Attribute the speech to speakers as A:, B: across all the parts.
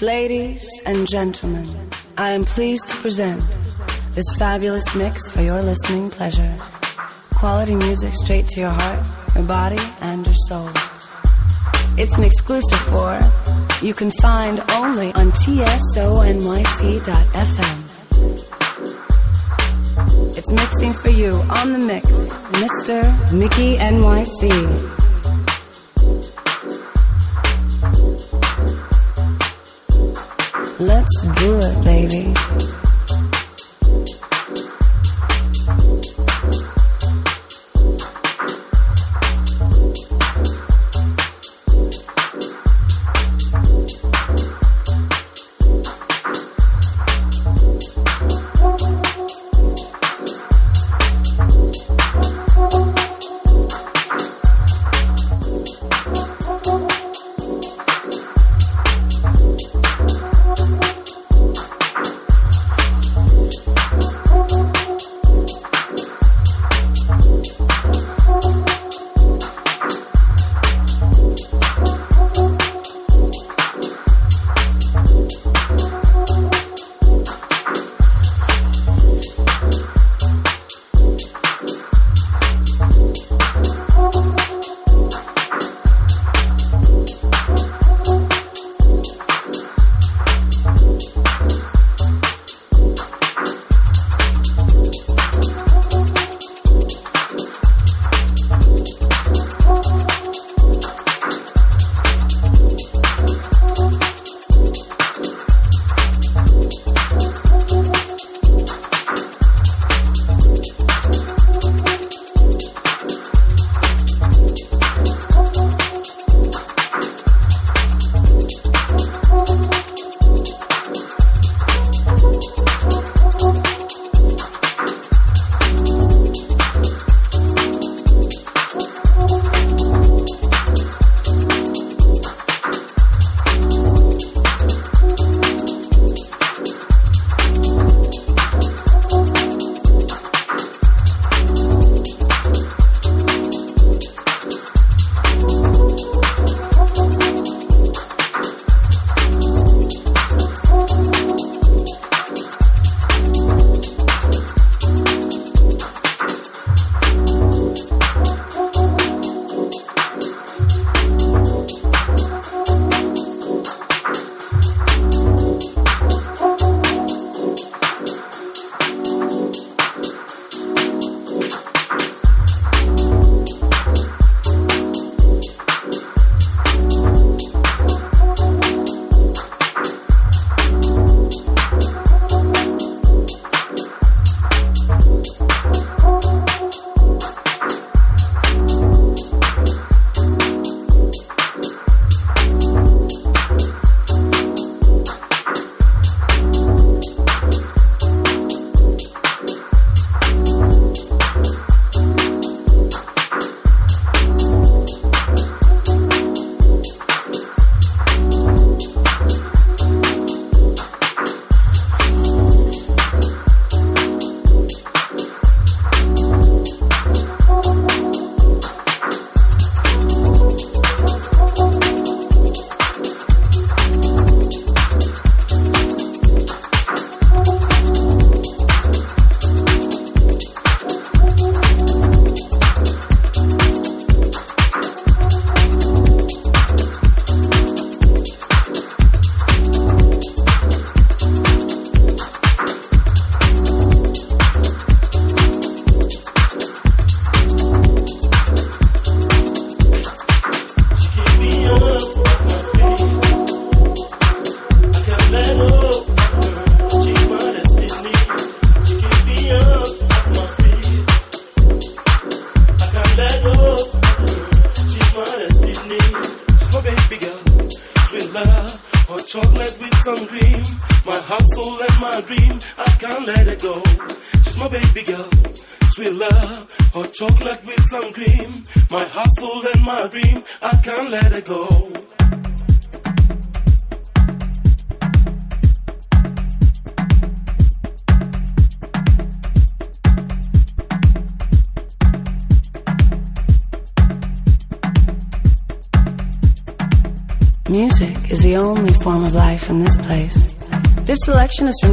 A: Ladies and gentlemen, I am pleased to present this fabulous mix for your listening pleasure. Quality music straight to your heart, your body, and your soul. It's an exclusive for you can find only on tsonyc.fm. It's mixing for you on the mix, Mr. Mickey NYC. Let's do it, baby.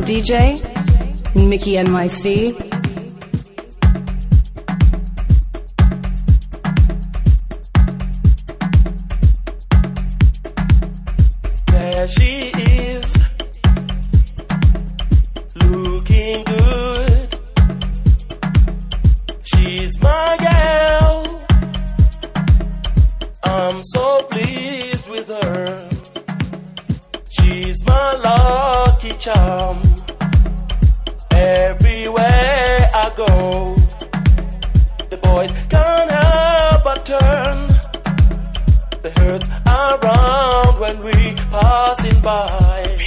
B: DJ Mickey NYC.
C: Passing by.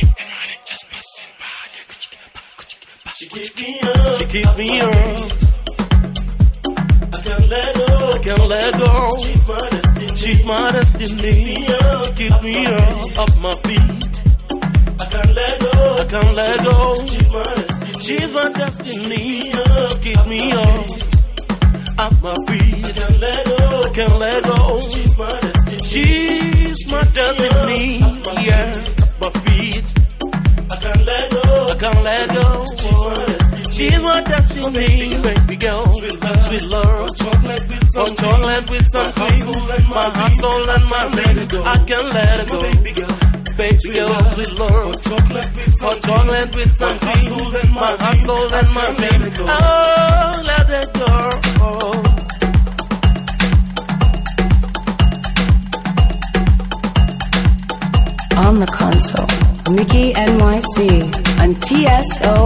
C: She keep me up. She keep me up. I can't let go. Can't let go. She's my destiny. She's my destiny. She keep me up, up my feet. I can't let go. I can't let go. She's my destiny. She's my destiny. She keep me up, up my feet. I can't let go. I can't let go. She's my destiny. She's my destiny. Yeah, up my feet. I can't let go. I can't let go. She's what my destiny, baby girl. Sweet love, love. chocolate with some chocolate with some cream. My heart, soul, and my baby girl. I can't let it go. Baby girl, sweet love. chocolate with some chocolate with some cream. My heart, soul, and my baby girl. Oh, let it go. Oh.
B: On the console, Mickey NYC on TSONYC.FM.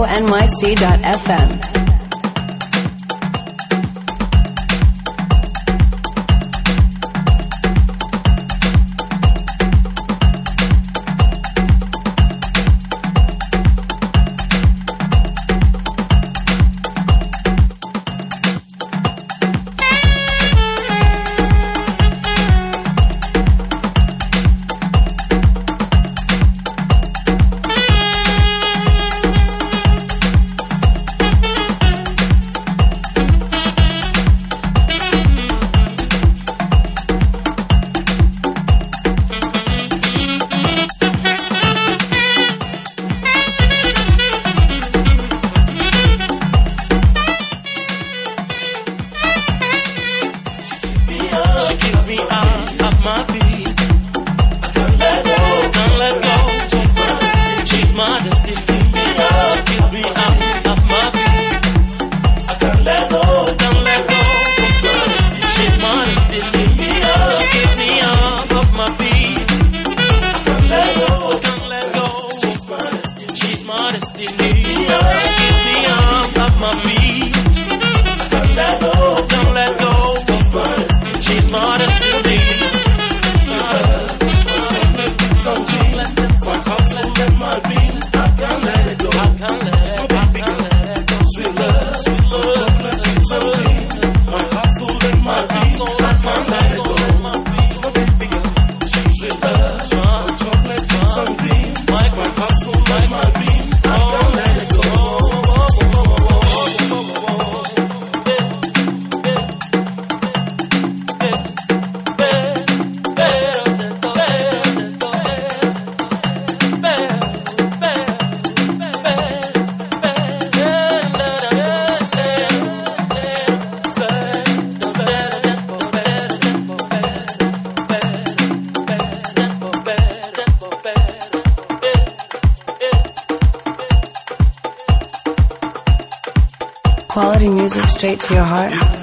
C: Me ah, up, up my feet.
B: To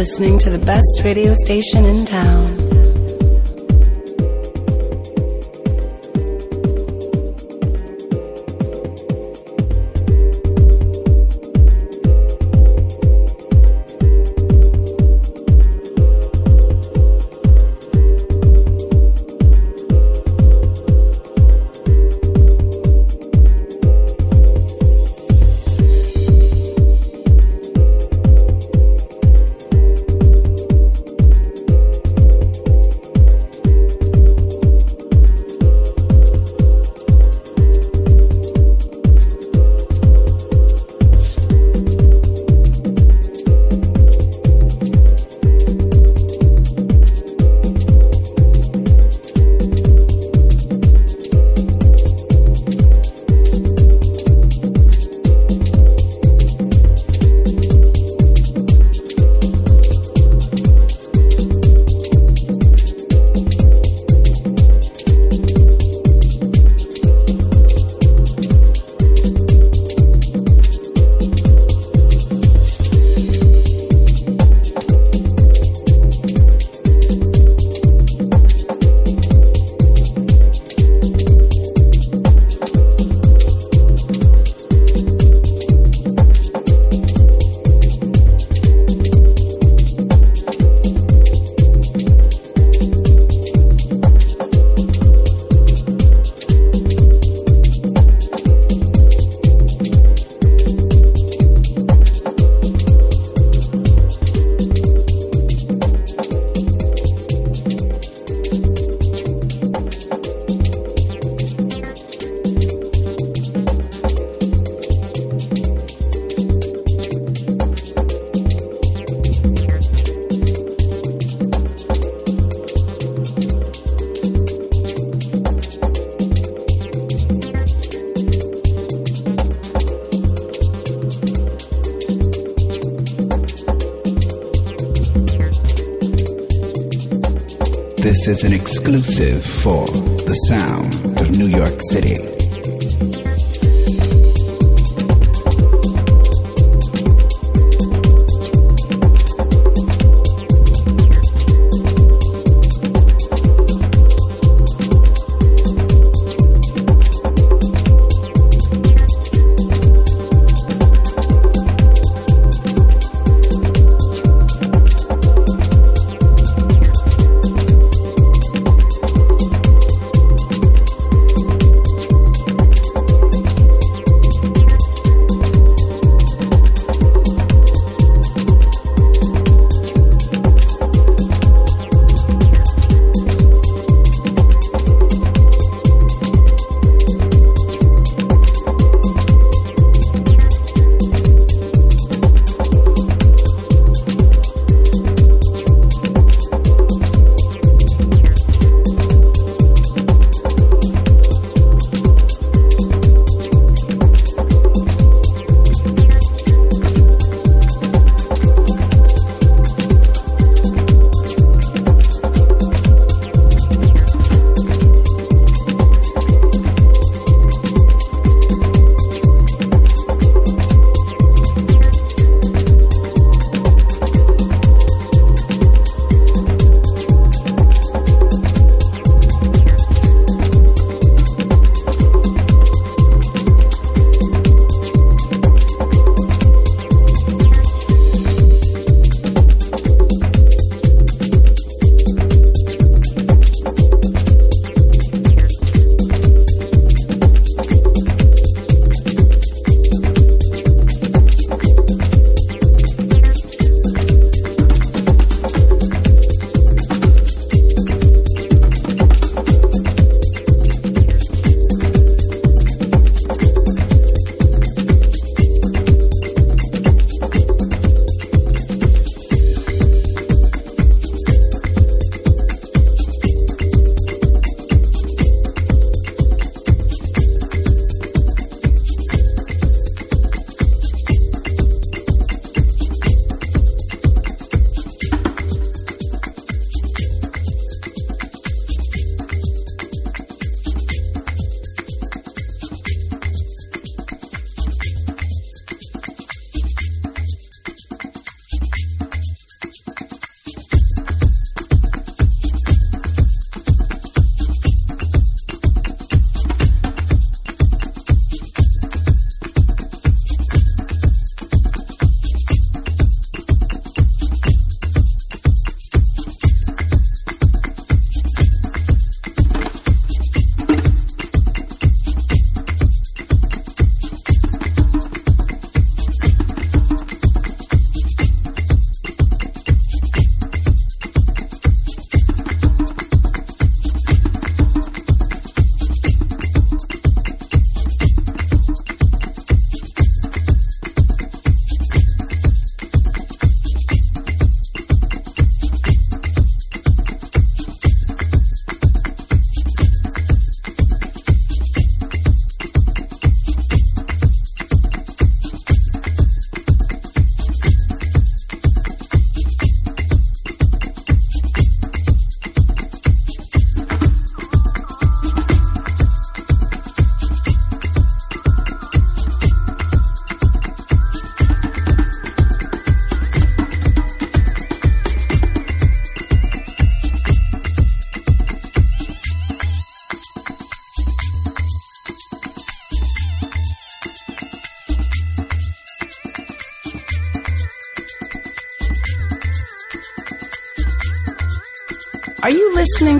B: listening to the best radio station in town.
D: This is an exclusive for the sound of New York City.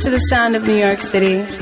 B: To the sound of New York City?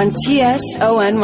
B: On tsonyc.fm.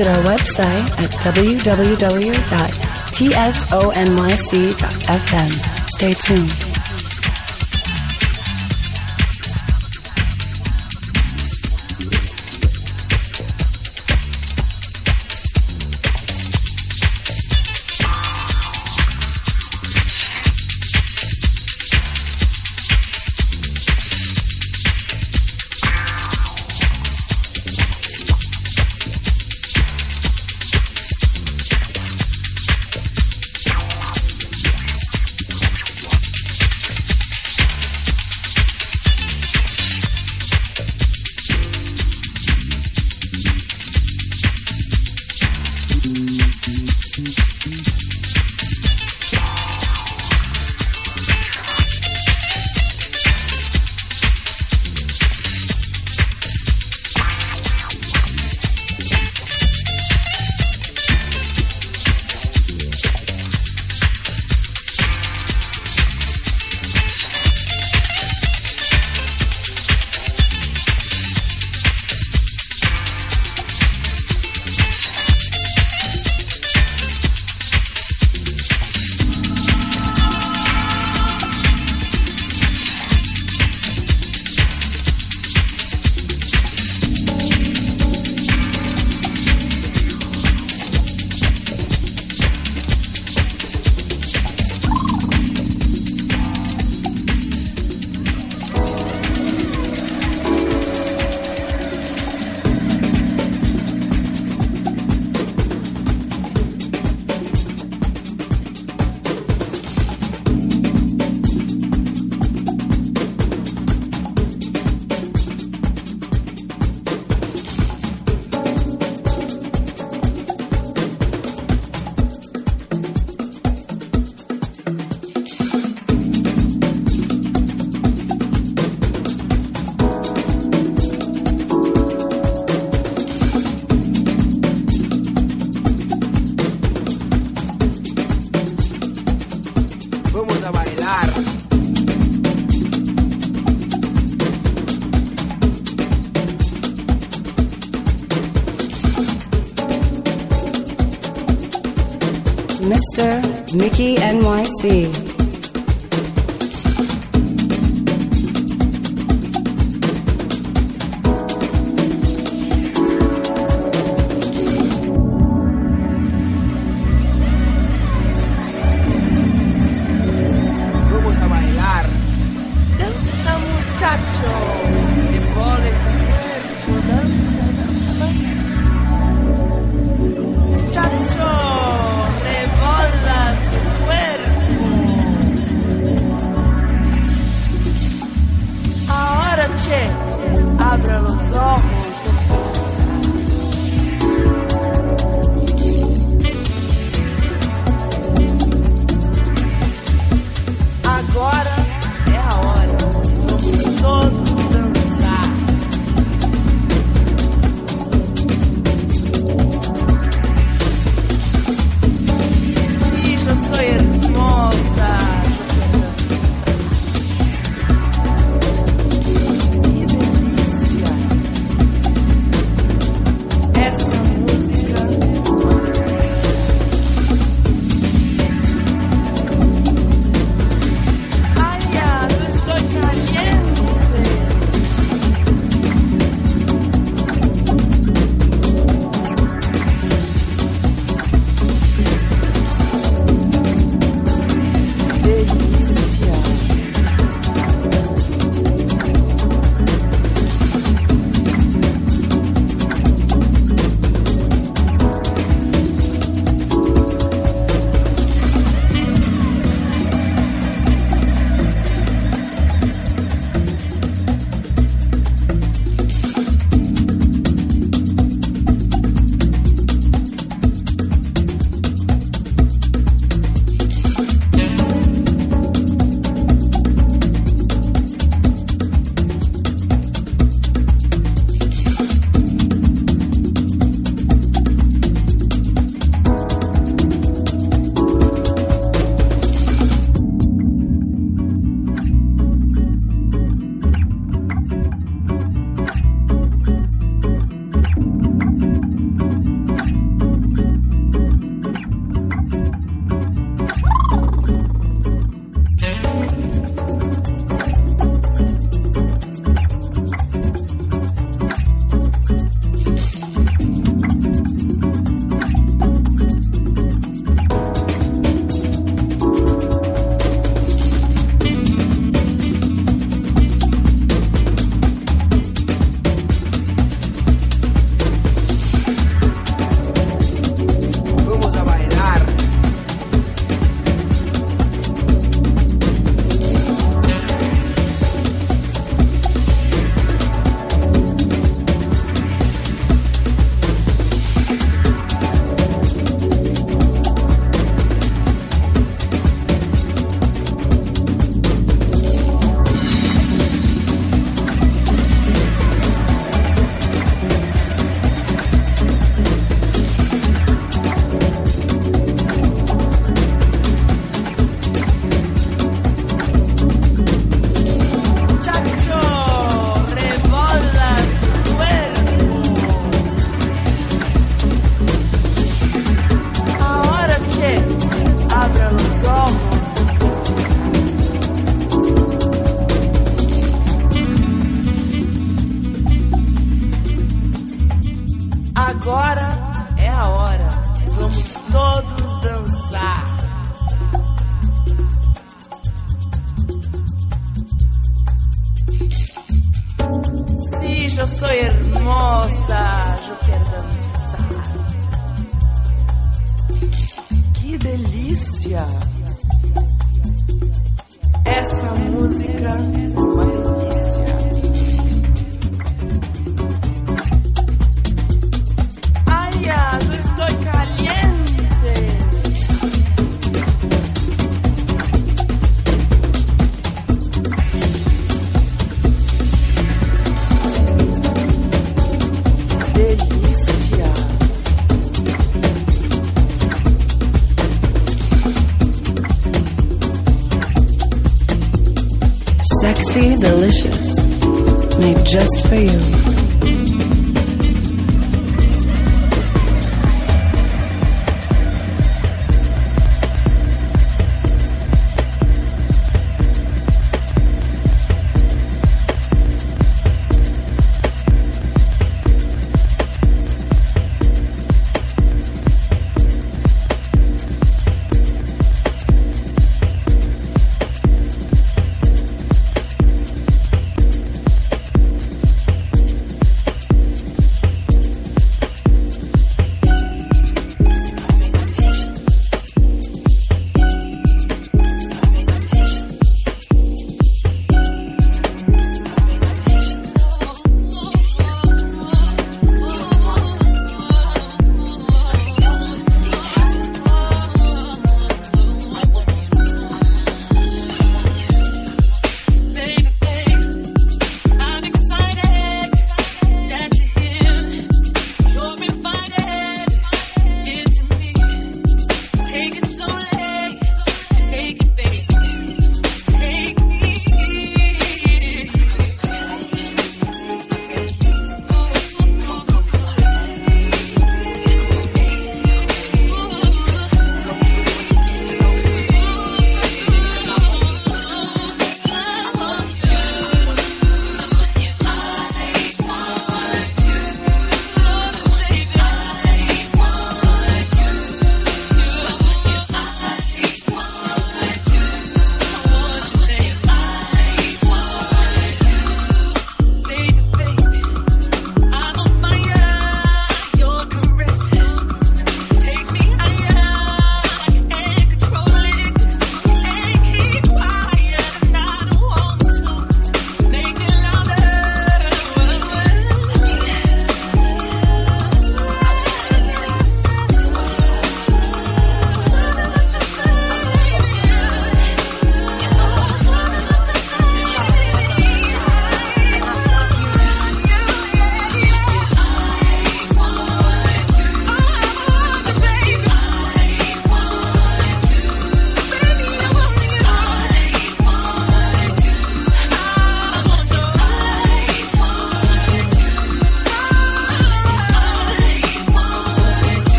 E: Visit our website at www.tsonyc.fm. Stay tuned.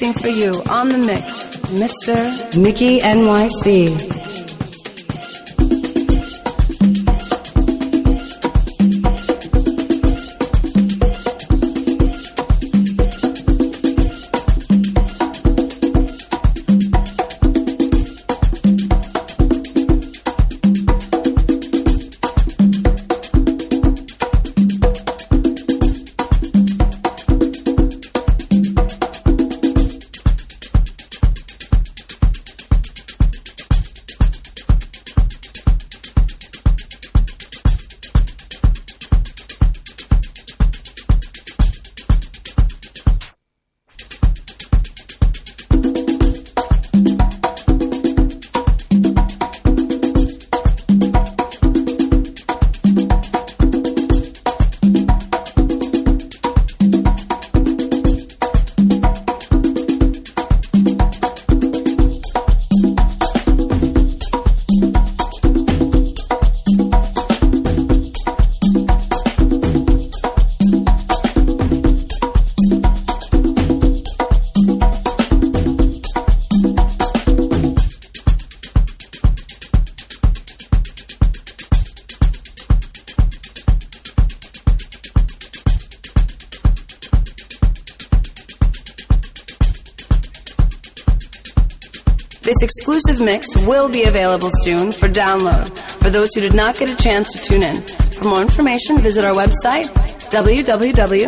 B: Mixing for you on the mix, Mr. Mickey NYC. Will be available soon for download for those who did not get a chance to tune in. For more information, visit our website www.tsonyc.fm.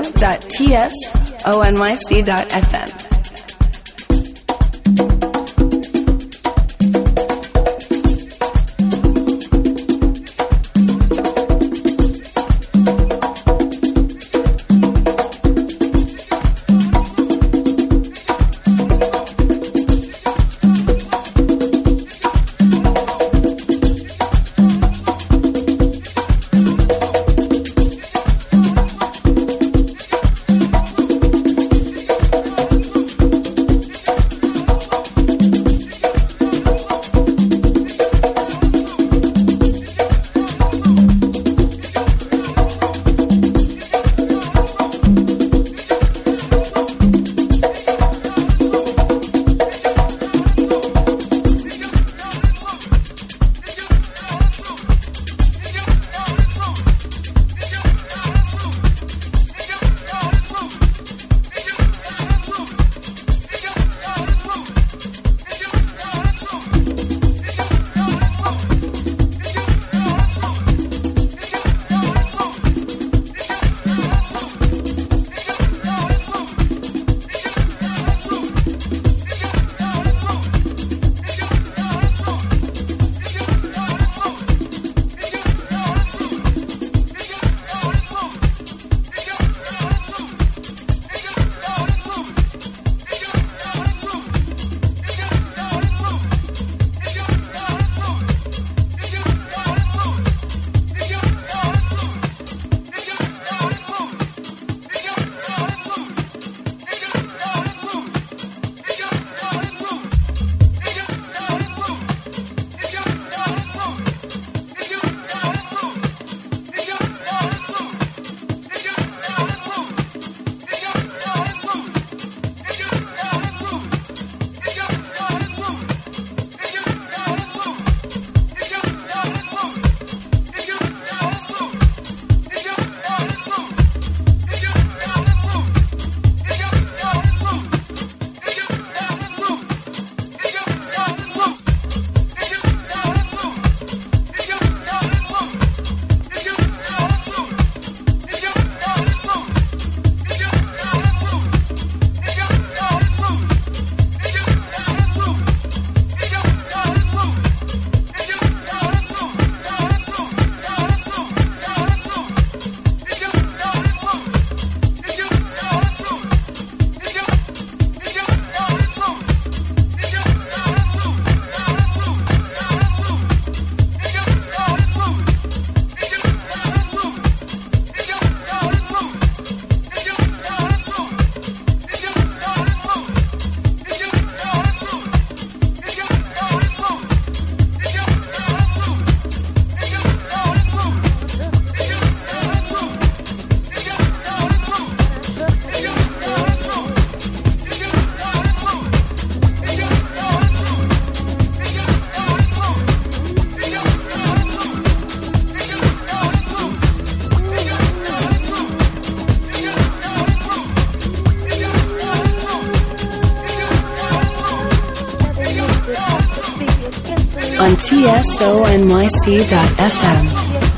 B: on tsonyc.fm.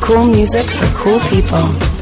B: Cool music for cool people.